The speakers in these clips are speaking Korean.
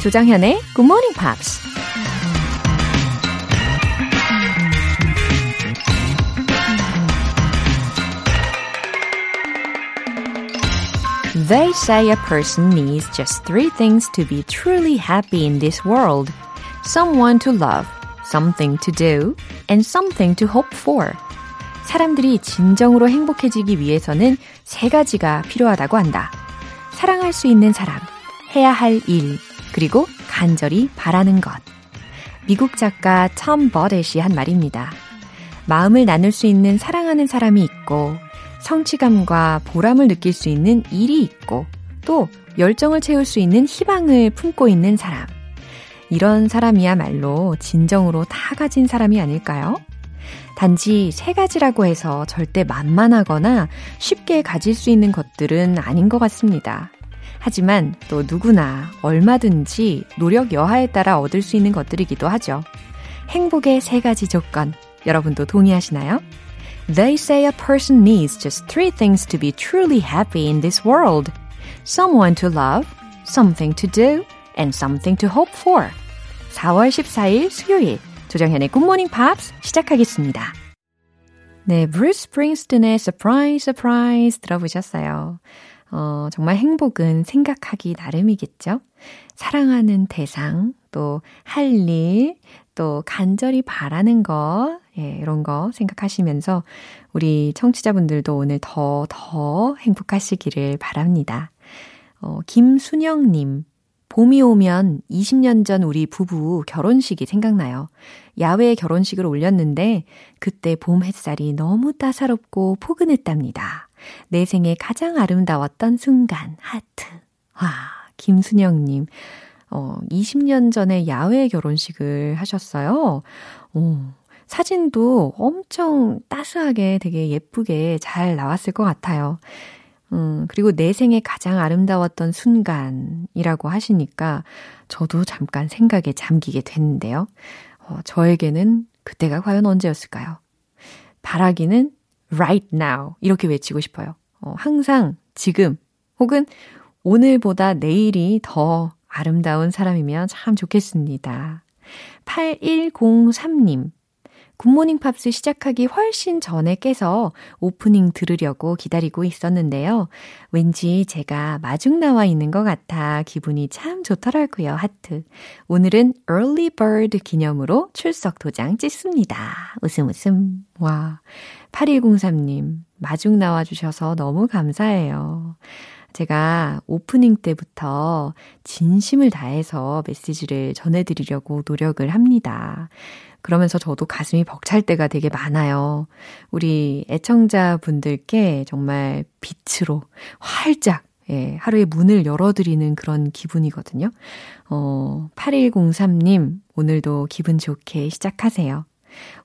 조장현의 Good Morning Pops. They say a person needs just three things to be truly happy in this world. Someone to love, something to do, and something to hope for. 사람들이 진정으로 행복해지기 위해서는 세 가지가 필요하다고 한다. 사랑할 수 있는 사람, 해야 할 일, 그리고 간절히 바라는 것. 미국 작가 톰 버댓이 한 말입니다. 마음을 나눌 수 있는 사랑하는 사람이 있고, 성취감과 보람을 느낄 수 있는 일이 있고, 또 열정을 채울 수 있는 희망을 품고 있는 사람. 이런 사람이야말로 진정으로 다 가진 사람이 아닐까요? 단지 세 가지라고 해서 절대 만만하거나 쉽게 가질 수 있는 것들은 아닌 것 같습니다. 하지만 또 누구나 얼마든지 노력 여하에 따라 얻을 수 있는 것들이기도 하죠. 행복의 세 가지 조건, 여러분도 동의하시나요? They say a person needs just three things to be truly happy in this world. Someone to love, something to do, and something to hope for. 4월 14일 수요일 조정현의 굿모닝 팝스 시작하겠습니다. 네, 브루스 스프링스튼의 Surprise, Surprise 들어보셨어요. 어, 정말 행복은 생각하기 나름이겠죠? 사랑하는 대상, 또 할 일, 또 간절히 바라는 거, 예, 이런 거 생각하시면서 우리 청취자분들도 오늘 더, 더 행복하시기를 바랍니다. 어, 김순영님, 봄이 오면 20년 전 우리 부부 결혼식이 생각나요. 야외 결혼식을 올렸는데 그때 봄 햇살이 너무 따사롭고 포근했답니다. 내 생에 가장 아름다웠던 순간 하트. 와, 김순영님. 어, 20년 전에 야외 결혼식을 하셨어요. 어, 사진도 엄청 따스하게 되게 예쁘게 잘 나왔을 것 같아요. 음, 그리고 내 생에 가장 아름다웠던 순간이라고 하시니까 저도 잠깐 생각에 잠기게 됐는데요. 어, 저에게는 그때가 과연 언제였을까요? 바라기는 right now 이렇게 외치고 싶어요. 어, 항상 지금 혹은 오늘보다 내일이 더 아름다운 사람이면 참 좋겠습니다. 8103님. 굿모닝 팝스 시작하기 훨씬 전에 깨서 오프닝 들으려고 기다리고 있었는데요. 왠지 제가 마중 나와 있는 것 같아 기분이 참 좋더라고요. 하트. 오늘은 early bird 기념으로 출석 도장 찍습니다. 웃음 웃음. 와. 8103님, 마중 나와 주셔서 너무 감사해요. 제가 오프닝 때부터 진심을 다해서 메시지를 전해드리려고 노력을 합니다. 그러면서 저도 가슴이 벅찰 때가 되게 많아요. 우리 애청자분들께 정말 빛으로 활짝 예, 하루의 문을 열어드리는 그런 기분이거든요. 어, 8103님, 오늘도 기분 좋게 시작하세요.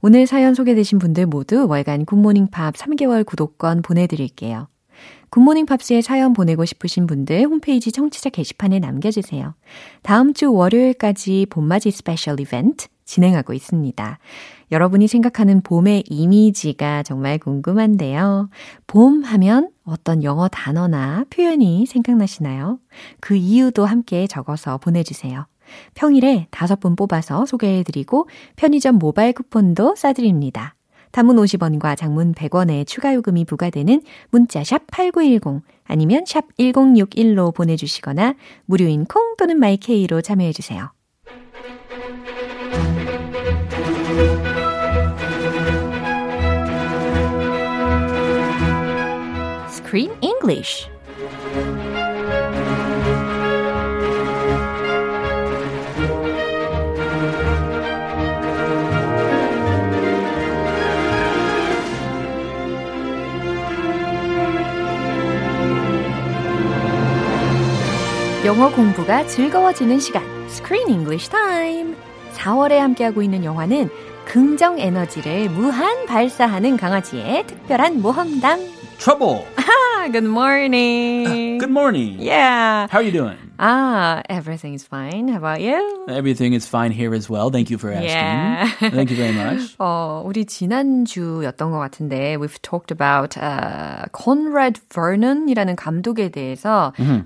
오늘 사연 소개되신 분들 모두 월간 굿모닝 팝 3개월 구독권 보내드릴게요. 굿모닝 팝스에 사연 보내고 싶으신 분들 홈페이지 청취자 게시판에 남겨주세요. 다음 주 월요일까지 봄맞이 special 이벤트 진행하고 있습니다. 여러분이 생각하는 봄의 이미지가 정말 궁금한데요. 봄 하면 어떤 영어 단어나 표현이 생각나시나요? 그 이유도 함께 적어서 보내주세요. 평일에 다섯 분 뽑아서 소개해드리고 편의점 모바일 쿠폰도 싸드립니다. 단문 50원과 장문 100원의 추가 요금이 부과되는 문자 샵 8910 아니면 샵 1061로 보내주시거나 무료인 콩 또는 마이케이로 참여해주세요. English 영어 공부가 즐거워지는 시간, Screen English Time. 4월에 함께하고 있는 영화는 긍정 에너지를 무한 발사하는 강아지의 특별한 모험담. Trouble. Good morning. Uh, good morning. Yeah. How are you doing? Ah, everything's fine. How about you? Everything is fine here as well. Thank you for asking. Yeah. Thank you very much. 어, 우리 지난주였던 것 같은데 we've talked about uh, Conrad Vernon이라는 감독에 대해서 uh,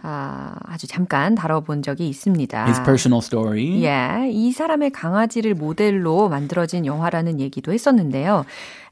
아주 잠깐 다뤄본 적이 있습니다. His personal story. Yeah, 이 사람의 강아지를 모델로 만들어진 영화라는 얘기도 했었는데요.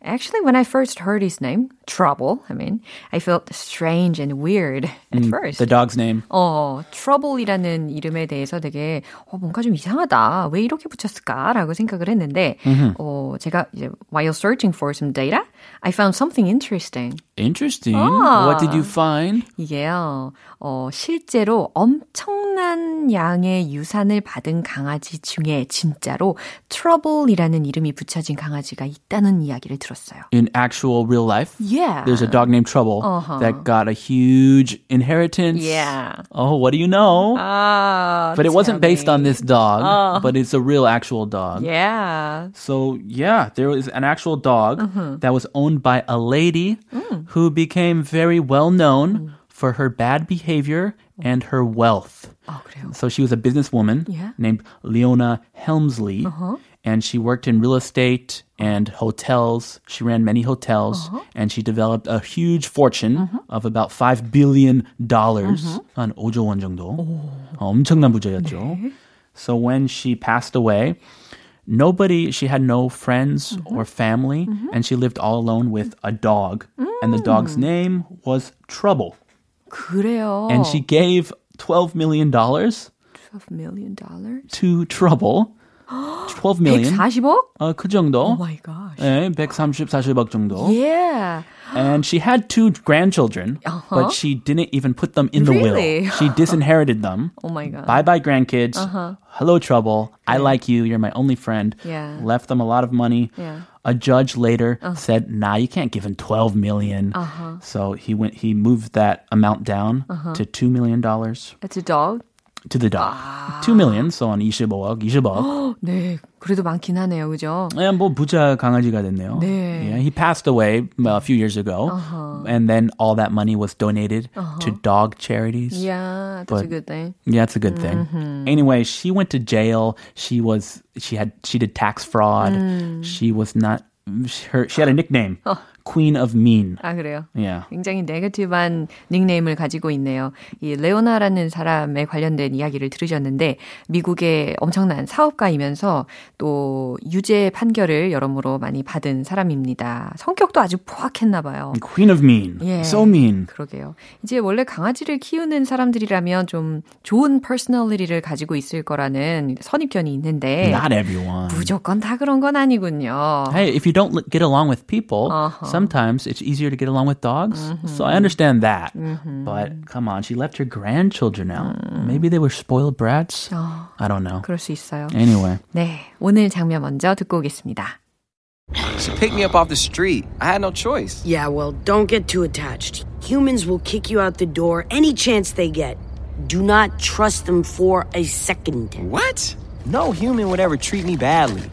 Actually, when I first heard his name, Trouble, I mean, I felt strange and weird at first. The dog's name. 어, Trouble 이라는 이름에 대해서 되게 어, 뭔가 좀 이상하다. 왜 이렇게 붙였을까라고 생각을 했는데 어, 제가 이제 while searching for some data, I found something interesting. Interesting. Ah. What did you find? 이게요, 어, 실제로 엄청난 양의 유산을 받은 강아지 중에 진짜로 Trouble이라는 이름이 붙여진 강아지가 있다는 이야기를 들었어요. In actual real life, Yeah. there's a dog named Trouble Uh-huh. that got a huge inheritance. Yeah. Oh, what do you know? Ah, but it wasn't based on this dog, oh. but it's a real actual dog. Yeah. So, yeah, there was an actual dog mm-hmm. that was owned by a lady mm. who became very well known mm. for her bad behavior and her wealth. Oh, so she was a businesswoman yeah. named Leona Helmsley. Uh-huh And she worked in real estate and hotels. She ran many hotels and she developed a huge fortune of about 5 billion dollars. 한 5조 원 정도. 어, 엄청난 부자였죠. So when she passed away, nobody, she had no friends or family and she lived all alone with a dog. And the dog's name was Trouble. 그래요. And she gave 12 million dollars 12 million dollars? to Trouble. 12 million. 140억? 어, 그 정도. Oh my gosh. 예, 130, 40억 정도. Yeah. And she had two grandchildren, but she didn't even put them in the Really? will. She disinherited them. Oh my god. Bye bye, grandkids. Hello, Trouble. I like you. You're my only friend. Yeah. Left them a lot of money. Yeah. A judge later said, "Nah, you can't give him 12 million." So he went. He moved that amount down to two million dollars It's a dog? to the dog. Two million. So on 25억, 20억. 네. 그래도 많긴 하네요. 그죠? 예, 뭐 부자 강아지가 됐네요. 네. Yeah, he passed away uh, a few years ago, and then all that money was donated to dog charities. Yeah, that's a But- good thing. Yeah, it's a good thing. Anyway, she went to jail. She was she had she did tax fraud. She was not her she had a nickname, Queen of Mean. 아, 그래요? Yeah. 굉장히 네거티브한 닉네임을 가지고 있네요. 이 레오나라는 사람에 관련된 이야기를 들으셨는데 미국의 엄청난 사업가이면서 또 유죄 판결을 여러모로 많이 받은 사람입니다. 성격도 아주 포악했나 봐요. Queen of Mean. 예. So mean. 그러게요. 이제 원래 강아지를 키우는 사람들이라면 좀 좋은 personality를 가지고 있을 거라는 선입견이 있는데 Not everyone. 무조건 다 그런 건 아니군요. Hey, if you don't get along with people, Uh-huh. sometimes it's easier to get along with dogs. So I understand that. But come on, she left her grandchildren out. Maybe they were spoiled brats. I don't know. 그럴 수 있어요. Anyway, 네, 오늘 장면 먼저 듣고 오겠습니다. She picked me up off the street. I had no choice. Yeah, well, don't get too attached. Humans will kick you out the door any chance they get. Do not trust them for a second. What? No human would ever treat me badly.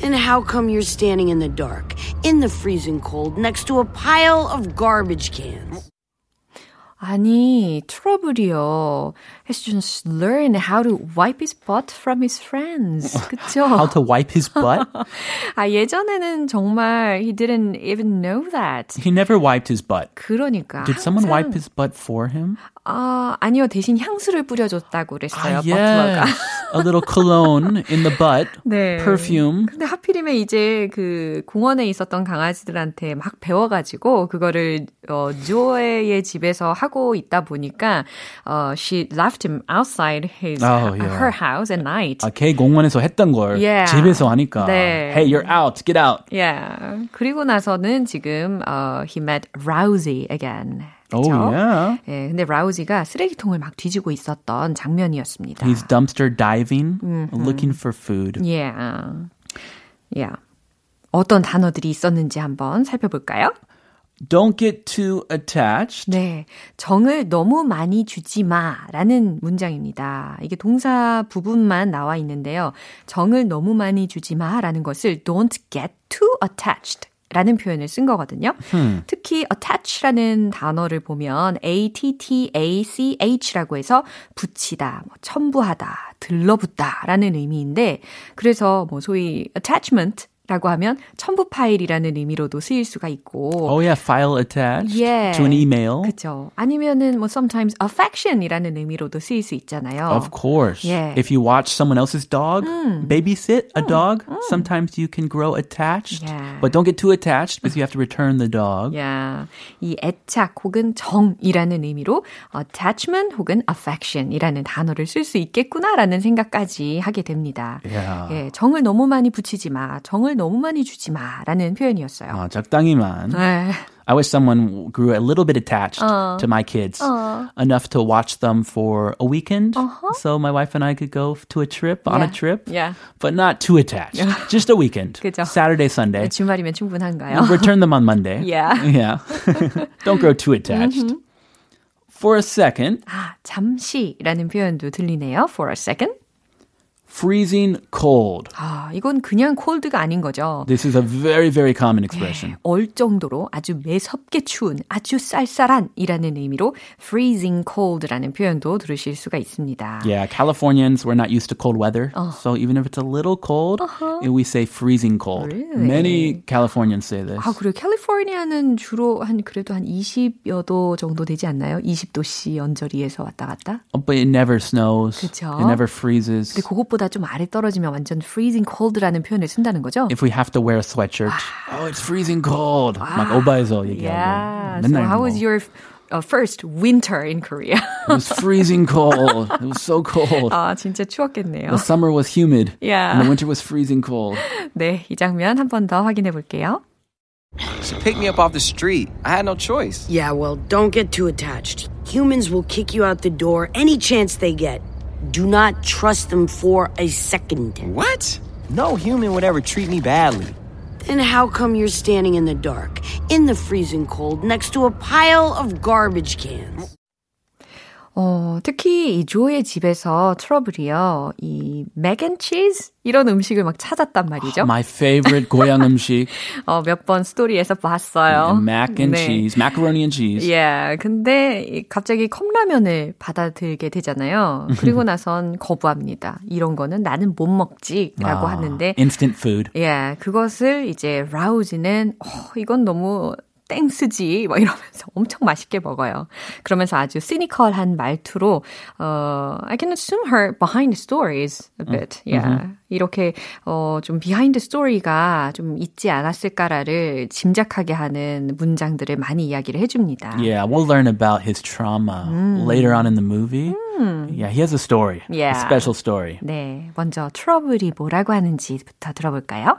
Then how come you're standing in the dark, in the freezing cold, next to a pile of garbage cans? 아니, 트러블이요. Has just learned how to wipe his butt from his friends. 그쵸? how to wipe his butt? 아, 예전에는 정말 he didn't even know that. he never wiped his butt. 그러니까. Did someone 항상- wipe his butt for him? 아, 아니요. 대신 향수를 뿌려줬다고 그랬어요. Ah, 버틀러가. yes. a little cologne in the butt. 네. Perfume. 근데 하필이면 이제 그 공원에 있었던 강아지들한테 막 배워가지고 그거를 어, 조의 집에서 하고 있다 보니까 어, she left him outside his Oh, yeah. her house at night. 아, 걔 공원에서 했던 걸 Yeah. 집에서 하니까. 네. Hey, you're out. Get out. Yeah. 그리고 나서는 지금 어, he met Rousey again. Oh, 그쵸? yeah. 예, 근데 라우지가 쓰레기통을 막 뒤지고 있었던 장면이었습니다. He's dumpster diving, looking for food. Yeah. Yeah. 어떤 단어들이 있었는지 한번 살펴볼까요? Don't get too attached. 네. 정을 너무 많이 주지 마 라는 문장입니다. 이게 동사 부분만 나와 있는데요. 정을 너무 많이 주지 마 라는 것을 don't get too attached 라는 표현을 쓴 거거든요. 특히 attach라는 단어를 보면 A-T-T-A-C-H라고 해서 붙이다, 뭐 첨부하다, 들러붙다 라는 의미인데 그래서 뭐 소위 attachment 라고 하면 첨부 파일이라는 의미로도 쓰일 수가 있고 Oh yeah, file attached Yeah. to an email. 그렇죠. 아니면은 뭐 sometimes affection이라는 의미로도 쓰일 수 있잖아요. Of course. Yeah. If you watch someone else's dog, babysit a dog, sometimes you can grow attached. Yeah. But don't get too attached because you have to return the dog. 야, 이 애착 혹은 정이라는 의미로 attachment 혹은 affection이라는 단어를 쓸 수 있겠구나라는 생각까지 하게 됩니다. Yeah. 예, 정을 너무 많이 붙이지 마, 정을 너무 많이 주지 마라는 표현이었어요. 아, 적당히만. 네. I wish someone grew a little bit attached to my kids, enough to watch them for a weekend, so my wife and I could go to a trip on a Yeah. trip, Yeah. but not too attached. Just a weekend, 그죠. Saturday, Sunday. 주말이면 충분한가요? Return them on Monday. Yeah. yeah. Don't grow too attached. For a second, 아, 잠시라는 표현도 들리네요. For a second. Freezing cold. 아, 이건 그냥 cold가 아닌 거죠. This is a very, very common expression. 얼 정도로 아주 매섭게 추운, 아주 쌀쌀한이라는 의미로 freezing cold라는 표현도 들으실 수가 있습니다. Yeah, Californians, we're not used to cold weather. So even if it's a little cold, we say freezing cold. Really? Many Californians say this. 아, 그리고 캘리포니아는 주로 한 그래도 한 20여 도 정도 되지 않나요? 20도씨 언저리에서 왔다 갔다. Oh, but it never snows. 그쵸. It never freezes. 근데 그것보다 좀 아래 떨어지면 완전 freezing cold라는 표현을 쓴다는 거죠. If we have to wear a sweatshirt, oh, it's freezing cold. 막 오바에서 얘기하고. yeah. So 맨날 how 뭐, was your uh, first winter in Korea? It was freezing cold. It was so cold. 아, 진짜 추웠겠네요. The summer was humid. Yeah. And the winter was freezing cold. 네, 이 장면 한 번 더 확인해 볼게요. She picked me up off the street. I had no choice. Yeah, well, don't get too attached. Humans will kick you out the door any chance they get. Do not trust them for a second. What? No human would ever treat me badly. Then how come you're standing in the dark, in the freezing cold, next to a pile of garbage cans? 어, 특히 이 조의 집에서 트러블이요. 이 맥앤 치즈 이런 음식을 막 찾았단 말이죠. My favorite 고향 음식, 어, 몇 번 스토리에서 봤어요. mac and 네. cheese, macaroni and cheese. 예, 근데 이 갑자기 컵라면을 받아들게 되잖아요. 그리고 나선 거부합니다. 이런 거는 나는 못 먹지라고 아, 하는데 instant food. 예, 그것을 이제 라우지는 어, 이건 너무 땡스지 뭐 이러면서 엄청 맛있게 먹어요. 그러면서 아주 시니컬한 말투로 어, I can assume her behind the stories a bit. Yeah. 이렇게 어, 좀 behind the story가 좀 있지 않았을까라를 짐작하게 하는 문장들을 많이 이야기를 해줍니다. Yeah, we'll learn about his trauma later on in the movie. Yeah, he has a story, Yeah. a special story. 네, 먼저 트러블이 뭐라고 하는지부터 들어볼까요?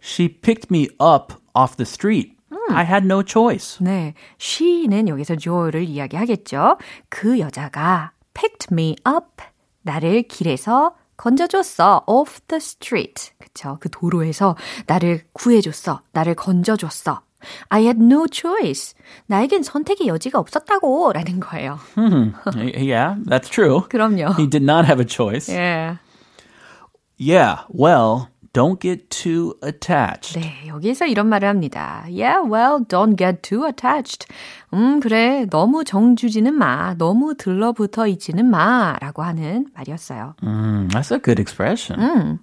She picked me up off the street. I had no choice. 네, she는 여기서 조를 이야기하겠죠. 그 여자가 picked me up, 나를 길에서 건져줬어, off the street. 그쵸? 그 도로에서 나를 구해줬어, 나를 건져줬어. I had no choice. 나에겐 선택의 여지가 없었다고, 라는 거예요. yeah, that's true. 그럼요. He did not have a choice. 예. Yeah, well, don't get too attached. 네, 여기서 이런 말을 합니다. Yeah, well, don't get too attached. 음, 그래. 너무 정주지는 마. 너무 들러붙어 있지는 마. 라고 하는 말이었어요. Mm, that's a good expression.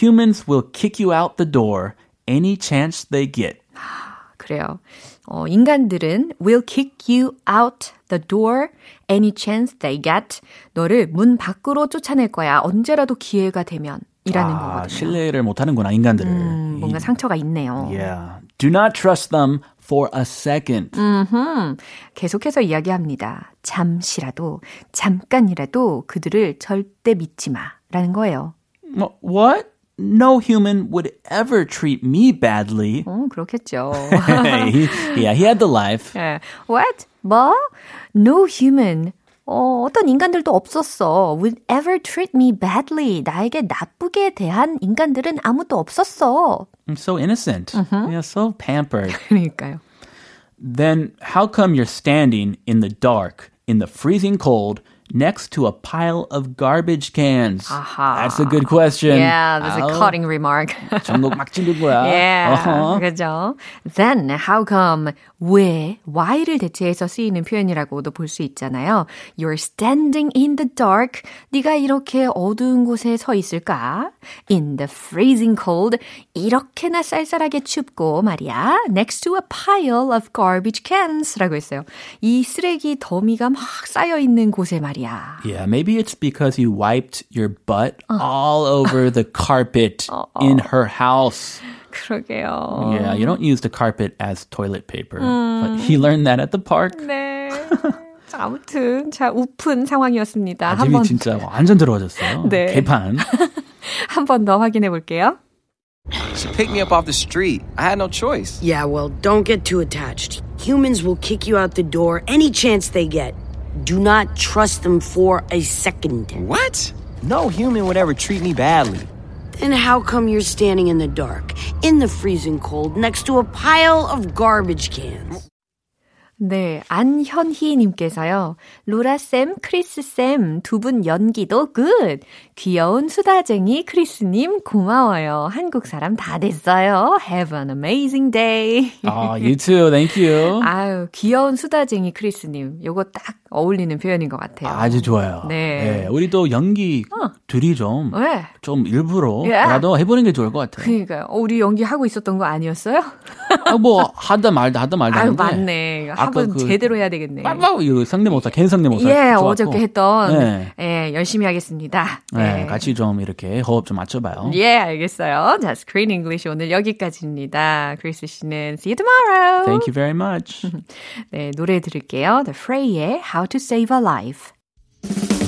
Humans will kick you out the door any chance they get. 그래요. 어, 인간들은 will kick you out the door any chance they get. 너를 문 밖으로 쫓아낼 거야. 언제라도 기회가 되면. 이라는 아, 거거든요. 신뢰를 못하는구나 인간들을. 음, 뭔가 상처가 있네요. Yeah. Do not trust them for a second. 음흠. 계속해서 이야기합니다. 잠시라도, 잠깐이라도 그들을 절대 믿지 마. 라는 거예요. Wh- What? No human would ever treat me badly. 어, 그렇겠죠. He- yeah, he had the life. 예. What? 뭐? No human. 어, 어떤 인간들도 없었어. Would ever treat me badly. 나에게 나쁘게 대한 인간들은 아무도 없었어. I'm so innocent. Yeah, so pampered. 그러니까요. then how come you're standing in the dark, in the freezing cold, next to a pile of garbage cans? Aha. That's a good question. Yeah, that's a 아우, cutting remark. 전곡 막 찌른 거야. Yeah, 어허. 그죠. Then, how come, 왜, why를 대체해서 쓰이는 표현이라고도 볼 수 있잖아요. You're standing in the dark. 네가 이렇게 어두운 곳에 서 있을까? In the freezing cold. 이렇게나 쌀쌀하게 춥고 말이야. Next to a pile of garbage cans. 라고 했어요. 이 쓰레기 더미가 막 쌓여 있는 곳에 말이야. Yeah, maybe it's because you wiped your butt Uh. all over the carpet in her house. 그러게요. Yeah, you don't use the carpet as toilet paper. But he learned that at the park. 네. 자, 아무튼 자 우픈 상황이었습니다. 아침이 한번 진짜 완전 들어와졌어요. 네. 개판. 한 번 더 확인해 볼게요. She picked me up off the street. I had no choice. Yeah, well, don't get too attached. Humans will kick you out the door any chance they get. Do not trust them for a second. What? No human would ever treat me badly. Then how come you're standing in the dark, in the freezing cold, next to a pile of garbage cans? 네, 안현희님께서요. 로라쌤, 크리스쌤, 두 분 연기도 굿. 귀여운 수다쟁이 크리스님 고마워요. 한국 사람 다 됐어요. Have an amazing day. Oh, you too. Thank you. 아유, 귀여운 수다쟁이 크리스님. 요거 딱 어울리는 표현인 것 같아요. 아주 좋아요. 네. 우리도 연기 둘이 좀, 네. 좀 일부러 예. 라도 해보는 게 좋을 것 같아요. 그러니까요. 어, 우리 연기하고 있었던 거 아니었어요? 아, 뭐, 하다 말다, 하다 말다. 아유, 맞네. 한번 그 제대로 해야 되겠네. 빠빠, 이거 상대모사, 개 상대모사. 예, 좋았고. 어저께 했던. 네. 예, 열심히 하겠습니다. 네, 예. 같이 좀 이렇게 호흡 좀 맞춰봐요. 예, 알겠어요. 자, Screen English 오늘 여기까지입니다. 크리스 씨는 see you tomorrow. Thank you very much. 네, 노래 들을게요. The Fray의 How to Save a Life.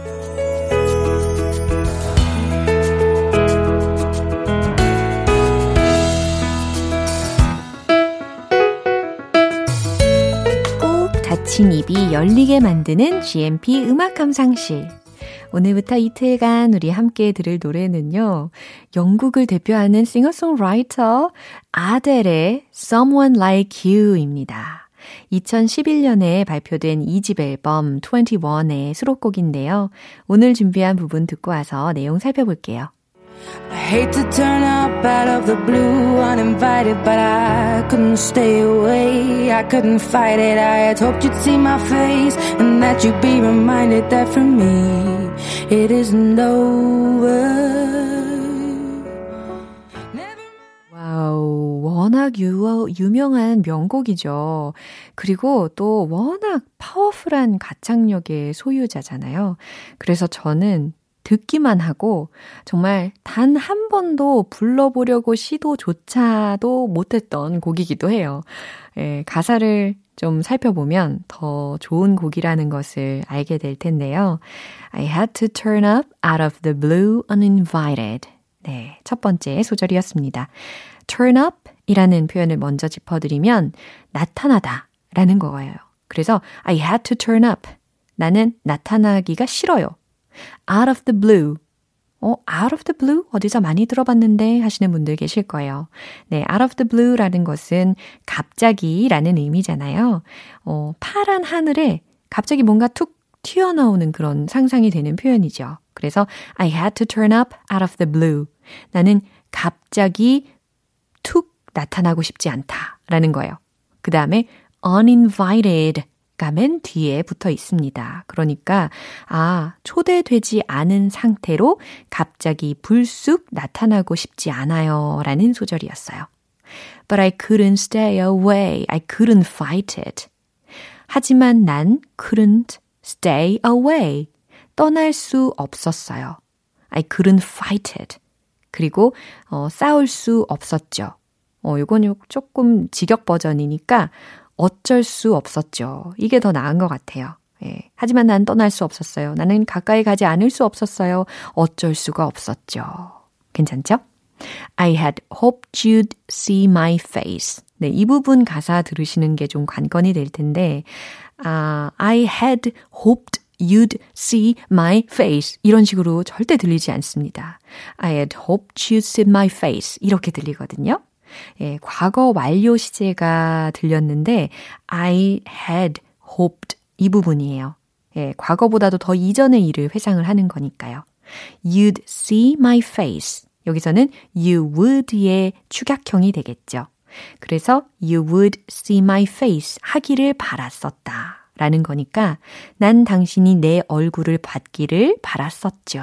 꼭 닫힌 입이 열리게 만드는 GMP 음악 감상실 오늘부터 이틀간 우리 함께 들을 노래는요. 영국을 대표하는 싱어송라이터 아델의 Someone Like You입니다. 2011년에 발표된 2집 앨범 21의 수록곡인데요. 오늘 준비한 부분 듣고 와서 내용 살펴볼게요. I hate to turn up out of the blue uninvited, but I couldn't stay away. I couldn't fight it. I had hoped you'd see my face and that you'd be reminded that for me it isn't over. 와우, 워낙 유, 유명한 명곡이죠. 그리고 또 워낙 파워풀한 가창력의 소유자잖아요. 그래서 저는 듣기만 하고 정말 단 한 번도 불러보려고 시도조차도 못했던 곡이기도 해요. 예, 가사를 좀 살펴보면 더 좋은 곡이라는 것을 알게 될 텐데요. I had to turn up out of the blue uninvited. 네, 첫 번째 소절이었습니다. turn up 이라는 표현을 먼저 짚어드리면 나타나다 라는 거예요. 그래서 I had to turn up. 나는 나타나기가 싫어요. Out of the blue. 어, out of the blue? 어디서 많이 들어봤는데 하시는 분들 계실 거예요. 네, out of the blue라는 것은 갑자기 라는 의미잖아요. 어, 파란 하늘에 갑자기 뭔가 툭 튀어나오는 그런 상상이 되는 표현이죠. 그래서 I had to turn up out of the blue. 나는 갑자기 툭 나타나고 싶지 않다라는 거예요. 그 다음에 uninvited 가면 뒤에 붙어 있습니다. 그러니까 아, 초대되지 않은 상태로 갑자기 불쑥 나타나고 싶지 않아요. 라는 소절이었어요. But I couldn't stay away. I couldn't fight it. 하지만 난 couldn't stay away. 떠날 수 없었어요. I couldn't fight it. 그리고 어, 싸울 수 없었죠. 어, 요건 조금 직역 버전이니까 어쩔 수 없었죠. 이게 더 나은 것 같아요. 예. 하지만 난 떠날 수 없었어요. 나는 가까이 가지 않을 수 없었어요. 어쩔 수가 없었죠. 괜찮죠? I had hoped you'd see my face. 네, 이 부분 가사 들으시는 게 좀 관건이 될 텐데, 아, I had hoped you'd see my face. 이런 식으로 절대 들리지 않습니다. I had hoped you'd see my face. 이렇게 들리거든요. 예, 과거 완료 시제가 들렸는데, I had hoped 이 부분이에요. 예, 과거보다도 더 이전의 일을 회상을 하는 거니까요. You'd see my face. 여기서는 you would의 축약형이 되겠죠. 그래서 you would see my face 하기를 바랐었다. 라는 거니까 난 당신이 내 얼굴을 받기를 바랐었죠.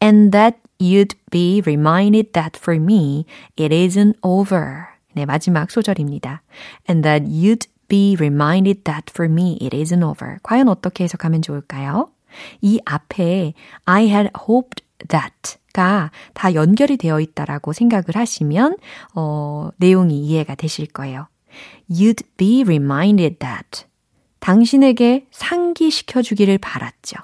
And that you'd be reminded that for me it isn't over. 네, 마지막 소절입니다. And that you'd be reminded that for me it isn't over. 과연 어떻게 해석하면 좋을까요? 이 앞에 I had hoped that 다 연결이 되어 있다라고 생각을 하시면 어, 내용이 이해가 되실 거예요. You'd be reminded that 당신에게 상기시켜 주기를 바랐죠.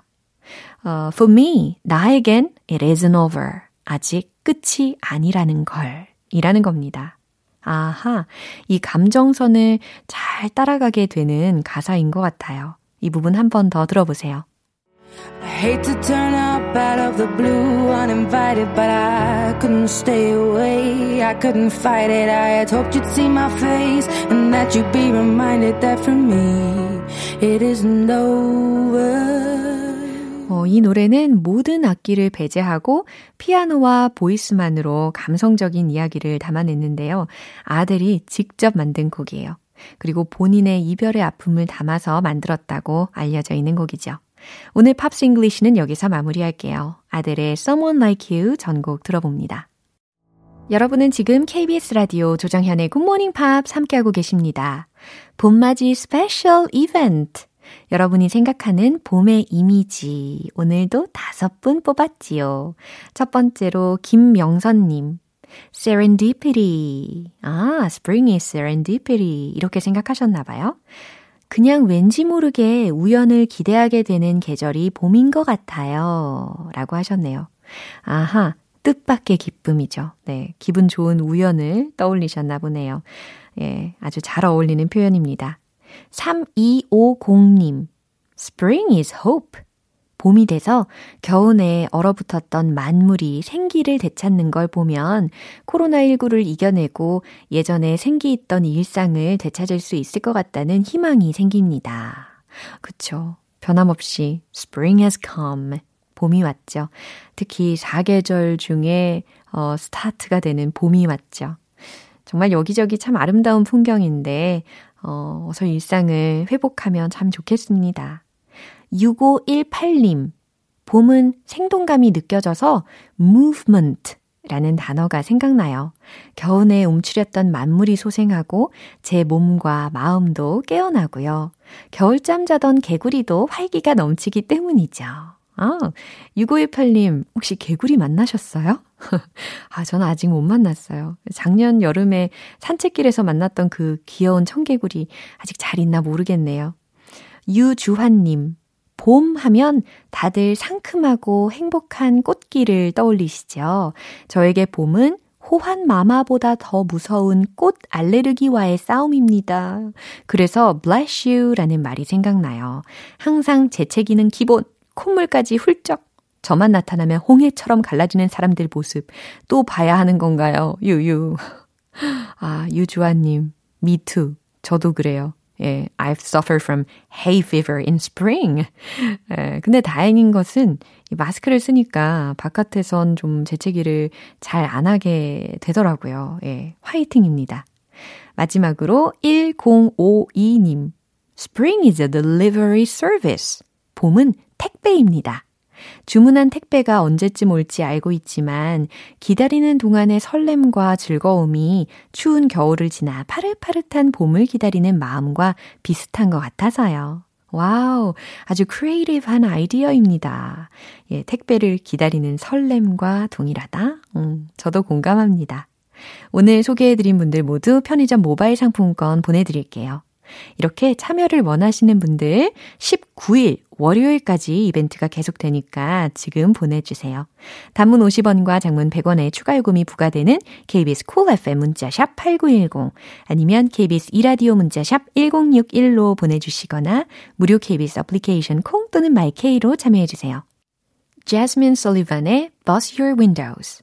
어, for me, 나에겐 it isn't over. 아직 끝이 아니라는 걸. 이라는 겁니다. 아하, 이 감정선을 잘 따라가게 되는 가사인 것 같아요. 이 부분 한 번 더 들어보세요. I hate to turn up out of the blue uninvited, but I couldn't stay away. I couldn't fight it. I had hoped you'd see my face and that you'd be reminded that for me it isn't over. 어, 이 노래는 모든 악기를 배제하고 피아노와 보이스만으로 감성적인 이야기를 담아냈는데요. 아들이 직접 만든 곡이에요. 그리고 본인의 이별의 아픔을 담아서 만들었다고 알려져 있는 곡이죠. 오늘 팝스 잉글리시는 여기서 마무리할게요. 아델의 Someone Like You 전곡 들어봅니다. 여러분은 지금 KBS 라디오 조정현의 굿모닝 팝스 함께하고 계십니다. 봄맞이 스페셜 이벤트. 여러분이 생각하는 봄의 이미지. 오늘도 다섯 분 뽑았지요. 첫 번째로 김명선님. serendipity. 아, spring is serendipity. 이렇게 생각하셨나봐요. 그냥 왠지 모르게 우연을 기대하게 되는 계절이 봄인 것 같아요. 라고 하셨네요. 아하, 뜻밖의 기쁨이죠. 네, 기분 좋은 우연을 떠올리셨나 보네요. 예, 아주 잘 어울리는 표현입니다. 3250님, Spring is hope. 봄이 돼서 겨우내 얼어붙었던 만물이 생기를 되찾는 걸 보면 코로나19를 이겨내고 예전에 생기 있던 일상을 되찾을 수 있을 것 같다는 희망이 생깁니다. 그쵸. 변함없이 spring has come. 봄이 왔죠. 특히 사계절 중에 어, 스타트가 되는 봄이 왔죠. 정말 여기저기 참 아름다운 풍경인데 어, 어서 일상을 회복하면 참 좋겠습니다. 6518님, 봄은 생동감이 느껴져서 movement 라는 단어가 생각나요. 겨우내 움츠렸던 만물이 소생하고 제 몸과 마음도 깨어나고요. 겨울잠 자던 개구리도 활기가 넘치기 때문이죠. 아, 6518님, 혹시 개구리 만나셨어요? 아, 저는 아직 못 만났어요. 작년 여름에 산책길에서 만났던 그 귀여운 청개구리 아직 잘 있나 모르겠네요. 유주환님, 봄 하면 다들 상큼하고 행복한 꽃길을 떠올리시죠. 저에게 봄은 호환 마마보다 더 무서운 꽃 알레르기와의 싸움입니다. 그래서 bless you 라는 말이 생각나요. 항상 재채기는 기본, 콧물까지 훌쩍. 저만 나타나면 홍해처럼 갈라지는 사람들 모습 또 봐야 하는 건가요? 유유. 아, 유주아님, me too. 저도 그래요. 예, I've suffered from hay fever in spring. 예, 근데 다행인 것은 이 마스크를 쓰니까 바깥에선 좀 재채기를 잘 안 하게 되더라고요. 예, 화이팅입니다. 마지막으로 1052님. Spring is a delivery service. 봄은 택배입니다. 주문한 택배가 언제쯤 올지 알고 있지만 기다리는 동안의 설렘과 즐거움이 추운 겨울을 지나 파릇파릇한 봄을 기다리는 마음과 비슷한 것 같아서요. 와우, 아주 creative한 아이디어입니다. 예, 택배를 기다리는 설렘과 동일하다? 음, 저도 공감합니다. 오늘 소개해드린 분들 모두 편의점 모바일 상품권 보내드릴게요. 이렇게 참여를 원하시는 분들 19일 월요일까지 이벤트가 계속되니까 지금 보내주세요. 단문 50원과 장문 100원의 추가 요금이 부과되는 KBS Cool FM 문자샵 8910 아니면 KBS 이라디오 문자샵 1061로 보내주시거나 무료 KBS 애플리케이션 콩 또는 마이케이로 참여해주세요. Jasmine Sullivan의 Bust Your Windows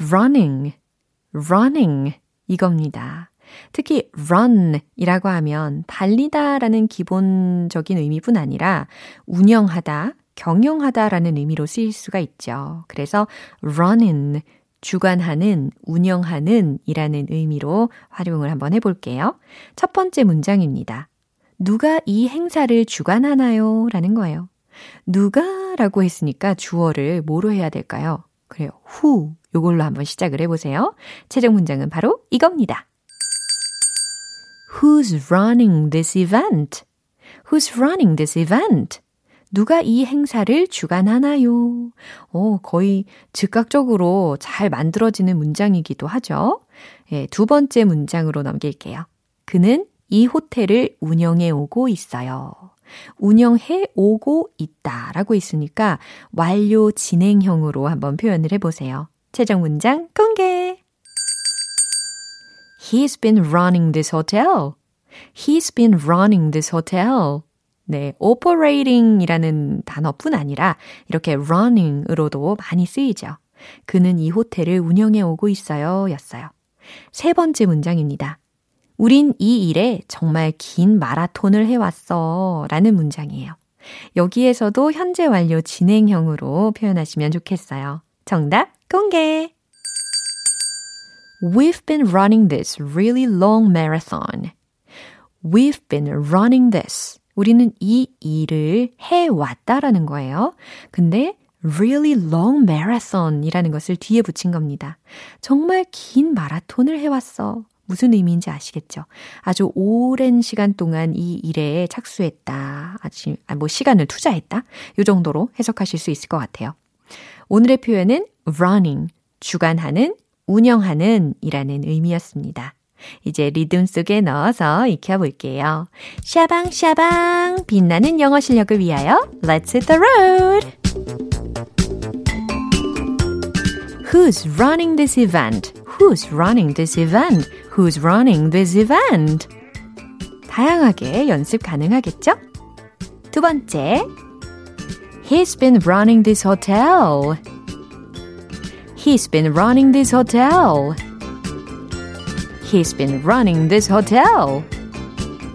running, running 이겁니다. 특히 run 이라고 하면 달리다라는 기본적인 의미뿐 아니라 운영하다, 경영하다라는 의미로 쓰일 수가 있죠. 그래서 running, 주관하는, 운영하는 이라는 의미로 활용을 한번 해볼게요. 첫 번째 문장입니다. 누가 이 행사를 주관하나요? 라는 거예요. 누가 라고 했으니까 주어를 뭐로 해야 될까요? 그래요. who 요걸로 한번 시작을 해보세요. 최종 문장은 바로 이겁니다. Who's running this event? Who's running this event? 누가 이 행사를 주관하나요? 어, 거의 즉각적으로 잘 만들어지는 문장이기도 하죠. 예, 두 번째 문장으로 넘길게요. 그는 이 호텔을 운영해 오고 있어요. 운영해 오고 있다 라고 있으니까 완료 진행형으로 한번 표현을 해보세요. 최종 문장 공개! He's been running this hotel. He's been running this hotel. 네, operating 이라는 단어뿐 아니라 이렇게 running으로도 많이 쓰이죠. 그는 이 호텔을 운영해 오고 있어요. 였어요. 세 번째 문장입니다. 우린 이 일에 정말 긴 마라톤을 해왔어. 라는 문장이에요. 여기에서도 현재 완료 진행형으로 표현하시면 좋겠어요. 정답 공개! We've been running this really long marathon. We've been running this. 우리는 이 일을 해왔다라는 거예요. 근데 really long marathon 이라는 것을 뒤에 붙인 겁니다. 정말 긴 마라톤을 해왔어. 무슨 의미인지 아시겠죠? 아주 오랜 시간 동안 이 일에 착수했다. 아주, 뭐 시간을 투자했다. 이 정도로 해석하실 수 있을 것 같아요. 오늘의 표현은 running, 주관하는, 운영하는 이라는 의미였습니다. 이제 리듬 속에 넣어서 익혀볼게요. 샤방샤방 빛나는 영어 실력을 위하여 Let's hit the road! Who's running this event? Who's running this event? Who's running this event? 다양하게 연습 가능하겠죠? 두 번째, He's been running this hotel. He's been running this hotel. He's been running this hotel.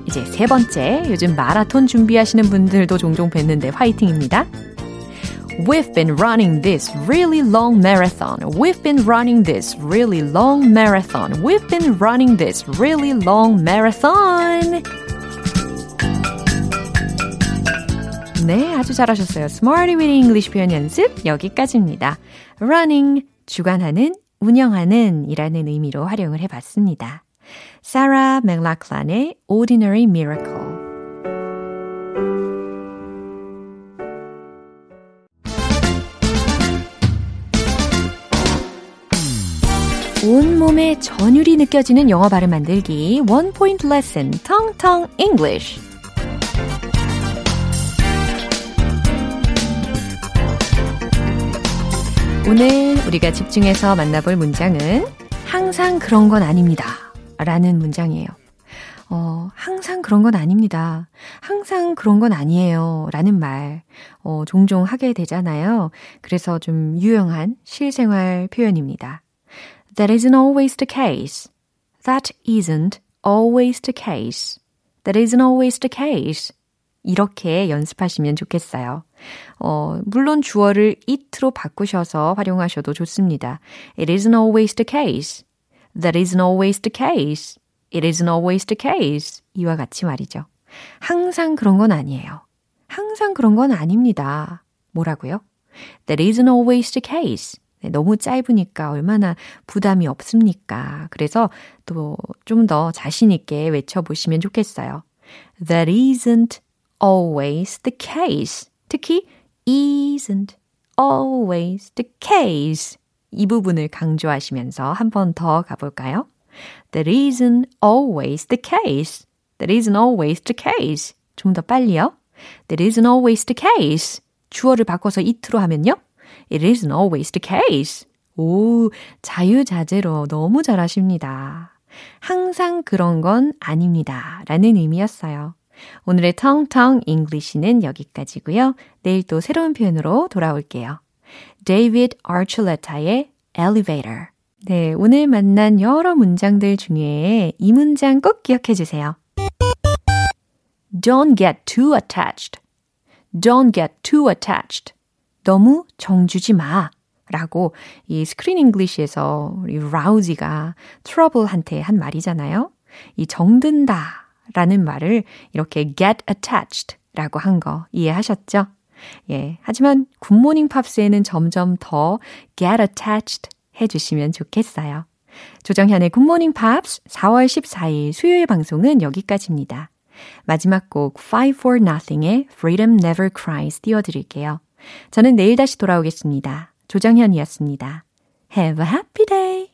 이제 세 번째, 요즘 마라톤 준비하시는 분들도 종종 뵀는데 화이팅입니다. We've been running this really long marathon. We've been running this really long marathon. We've been running this really long marathon. 네, 아주 잘하셨어요. Smarty with English 표현 연습 여기까지입니다. running, 주관하는, 운영하는 이라는 의미로 활용을 해봤습니다. 사라 맥락란의 Ordinary Miracle 온몸에 전율이 느껴지는 영어 발음 만들기 원 포인트 레슨 텅텅 English 오늘 우리가 집중해서 만나볼 문장은 항상 그런 건 아닙니다. 라는 문장이에요. 어, 항상 그런 건 아닙니다. 항상 그런 건 아니에요. 라는 말, 어, 종종 하게 되잖아요. 그래서 좀 유용한 실생활 표현입니다. That isn't always the case. That isn't always the case. That isn't always the case. 이렇게 연습하시면 좋겠어요. 어, 물론 주어를 it로 바꾸셔서 활용하셔도 좋습니다. It isn't always the case. That isn't always the case. It isn't always the case. 이와 같이 말이죠. 항상 그런 건 아니에요. 항상 그런 건 아닙니다. 뭐라고요? That isn't always the case. 네, 너무 짧으니까 얼마나 부담이 없습니까? 그래서 또 좀 더 자신있게 외쳐보시면 좋겠어요. That isn't always the case. 특히 isn't always the case. 이 부분을 강조하시면서 한 번 더 가볼까요? That isn't always the case. That isn't always the case. 좀 더 빨리요. That isn't always the case. 주어를 바꿔서 it로 하면요. It isn't always the case. 오, 자유자재로 너무 잘하십니다. 항상 그런 건 아닙니다. 라는 의미였어요. 오늘의 텅텅 잉글리시는 여기까지고요. 내일 또 새로운 표현으로 돌아올게요. 데이비드 아출레타의 Elevator. 네, 오늘 만난 여러 문장들 중에 이 문장 꼭 기억해 주세요. Don't get too attached. Don't get too attached. 너무 정주지 마. 라고 이 스크린 잉글리시에서 우리 라우지가 트러블한테 한 말이잖아요. 이 정든다 라는 말을 이렇게 get attached 라고 한 거 이해하셨죠? 예. 하지만 굿모닝 팝스에는 점점 더 get attached 해주시면 좋겠어요. 조정현의 굿모닝 팝스 4월 14일 수요일 방송은 여기까지입니다. 마지막 곡 Five for Nothing의 Freedom Never Cries 띄워드릴게요. 저는 내일 다시 돌아오겠습니다. 조정현이었습니다. Have a happy day!